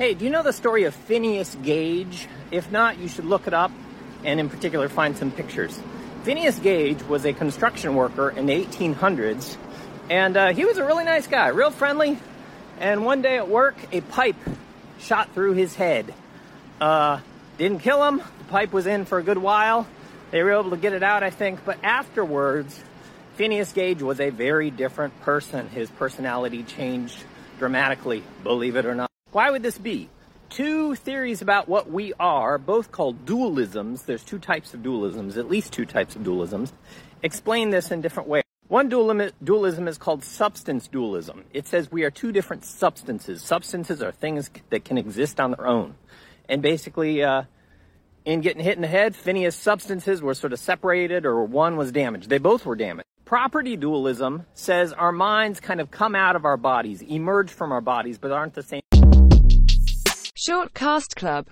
Hey, do you know the story of Phineas Gage? If not, you should look it up and, in particular, find some pictures. Phineas Gage was a construction worker in the 1800s, and uh, he was a really nice guy, real friendly. And one day at work, a pipe shot through his head. Uh, didn't kill him. The pipe was in for a good while. They were able to get it out, I think. But afterwards, Phineas Gage was a very different person. His personality changed dramatically, believe it or not. Why would this be? Two theories about what we are, both called dualisms, there's two types of dualisms, at least two types of dualisms, explain this in different ways. One dualism is called substance dualism. It says we are two different substances. Substances are things that can exist on their own. And basically, uh, in getting hit in the head, Phineas' substances were sort of separated or one was damaged. They both were damaged. Property dualism says our minds kind of come out of our bodies, emerge from our bodies, but aren't the same. Short Cast Club